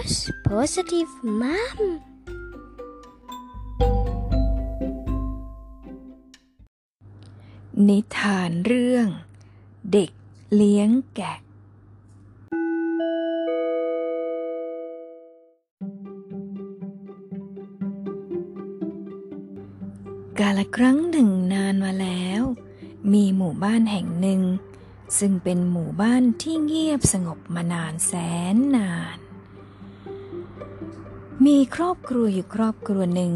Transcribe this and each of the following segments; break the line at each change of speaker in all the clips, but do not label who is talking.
Rose Positive Mom
นิทานเรื่อง เด็กเลี้ยงแกะ กาลครั้งหนึ่งนานมาแล้ว มีหมู่บ้านแห่งหนึ่งซึ่งเป็นหมู่บ้านที่เงียบสงบมานานแสนนาน มีครอบครัวอยู่ครอบครัวหนึ่ง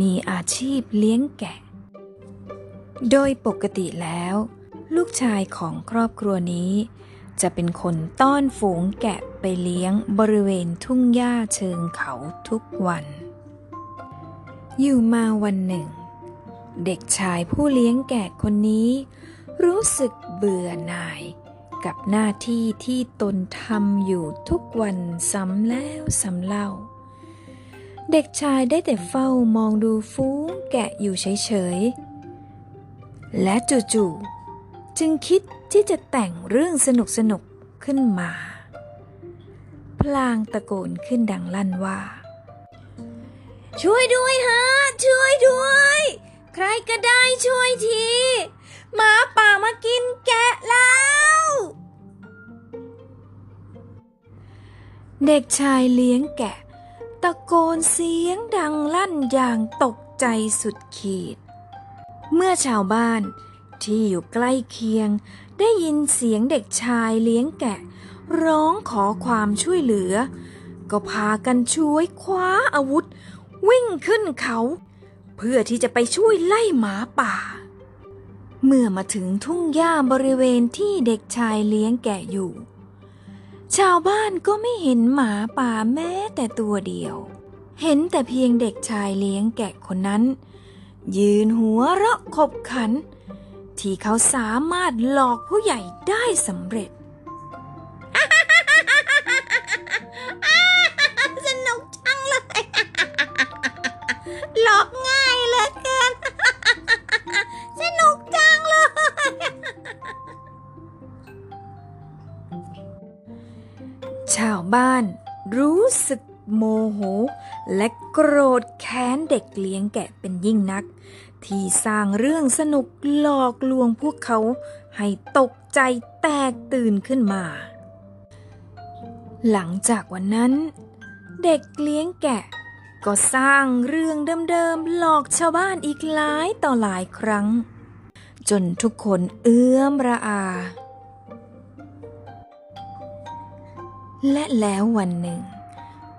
มีอาชีพเลี้ยงแกะ โดยปกติแล้ว ลูกชายของครอบครัวนี้ จะเป็นคนต้อนฝูงแกะไปเลี้ยงบริเวณทุ่งหญ้าเชิงเขาทุกวัน อยู่มาวันหนึ่ง เด็กชายผู้เลี้ยงแกะคนนี้ รู้สึกเบื่อหน่ายกับหน้าที่ที่ตนทำอยู่ทุกวันซ้ำแล้วซ้ำเล่า เด็กชายได้แต่เฝ้ามองดูฟูงแกะอยู่เฉยๆ และจู่ๆ จึงคิดที่จะแต่งเรื่องสนุกๆขึ้นมา พลางตะโกนขึ้นดังลั่นว่า ช่วยด้วยฮะ ช่วยด้วย ใครก็ได้ช่วยทีหมาป่ามากินแกะแล้ว เด็กชายเลี้ยงแกะ ตะโกนเสียงดังลั่นอย่างตกใจสุดขีด เมื่อชาวบ้านที่อยู่ใกล้เคียง ได้ยินเสียงเด็กชายเลี้ยงแกะ ร้องขอความช่วยเหลือ ก็พากันช่วยคว้าอาวุธ วิ่งขึ้นเขา เพื่อที่จะไปช่วยไล่หมาป่า เมื่อมาถึงทุ่งหญ้าบริเวณที่เด็กชายเลี้ยงแกะอยู่ ชาวบ้านก็ไม่เห็นหมาป่าแม้แต่ตัวเดียว เห็นแต่เพียงเด็กชายเลี้ยงแกะคนนั้น ยืนหัวเราะขบขัน ที่เขาสามารถหลอกผู้ใหญ่ได้สำเร็จาวบ้าน รู้สึกโมโห และโกรธแค้นเด็กเลี้ยงแกะเป็นยิ่งนัก ที่สร้างเรื่องสนุกหลอกลวงพวกเขา ให้ตกใจแตกตื่นขึ้นมา หลังจากวันนั้น เด็กเลี้ยงแกะ ก็สร้างเรื่องเดิมๆหลอกชาวบ้านอีกหลายต่อหลายครั้ง จนทุกคนเอื้อมระอา และแล้ววันหนึ่ง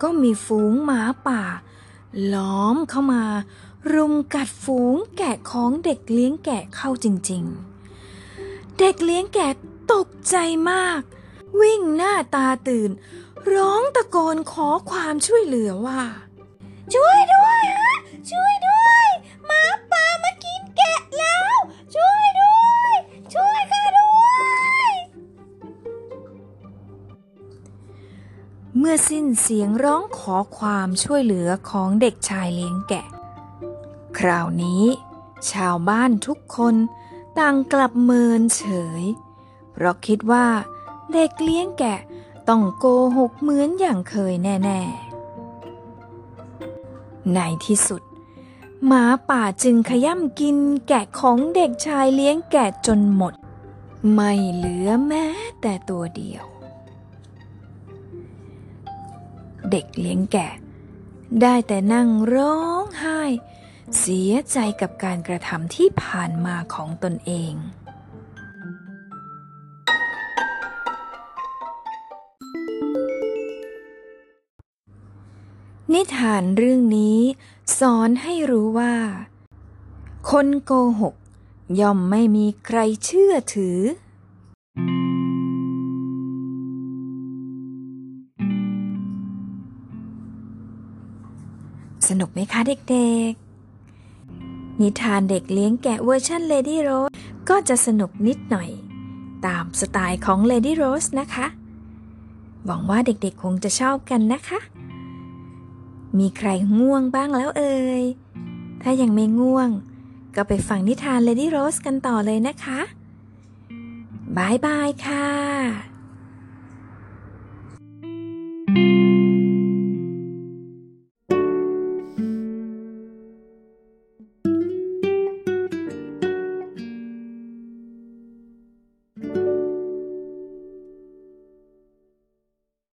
ก็มีฝูงหมาป่า ล้อมเข้ามา รุมกัดฝูงแกะของเด็กเลี้ยงแกะเข้าจริง ๆ เด็กเลี้ยงแกะตกใจมาก วิ่งหน้าตาตื่น ร้องตะโกนขอความช่วยเหลือว่า
ช่วยด้วยฮะช่วยด้วย
อสิ้นเสียงร้องขอความช่วยเหลือของเด็กชายเลี้ยงแกะ คราวนี้ ชาวบ้านทุกคนต่างกลับเมินเฉย เพราะคิดว่าเด็กเลี้ยงแกะต้องโกหกเหมือนอย่างเคยแน่ ๆ ในที่สุด หมาป่าจึงขย่ำกินแกะของเด็กชายเลี้ยงแกะจนหมด ไม่เหลือแม้แต่ตัวเดียว เด็กเลี้ยงแกะได้แต่นั่งร้องไห้ เสียใจกับการกระทำที่ผ่านมาของตนเองนิทานเรื่องนี้สอนให้รู้ว่า คนโกหก ย่อมไม่มีใครเชื่อถือ นุกไหมคะเด็กๆ นิทานเด็กเลี้ยงแกะเวอร์ชัน Lady Rose ก็จะสนุกนิดหน่อย ตามสไตล์ของ Lady Rose นะคะ หวังว่าเด็กๆคงจะชอบกันนะคะ มีใครง่วงบ้างแล้วเอ่ย ถ้ายังไม่ง่วง ก็ไปฟังนิทาน Lady Rose กันต่อเลยนะคะบายบายค่ะ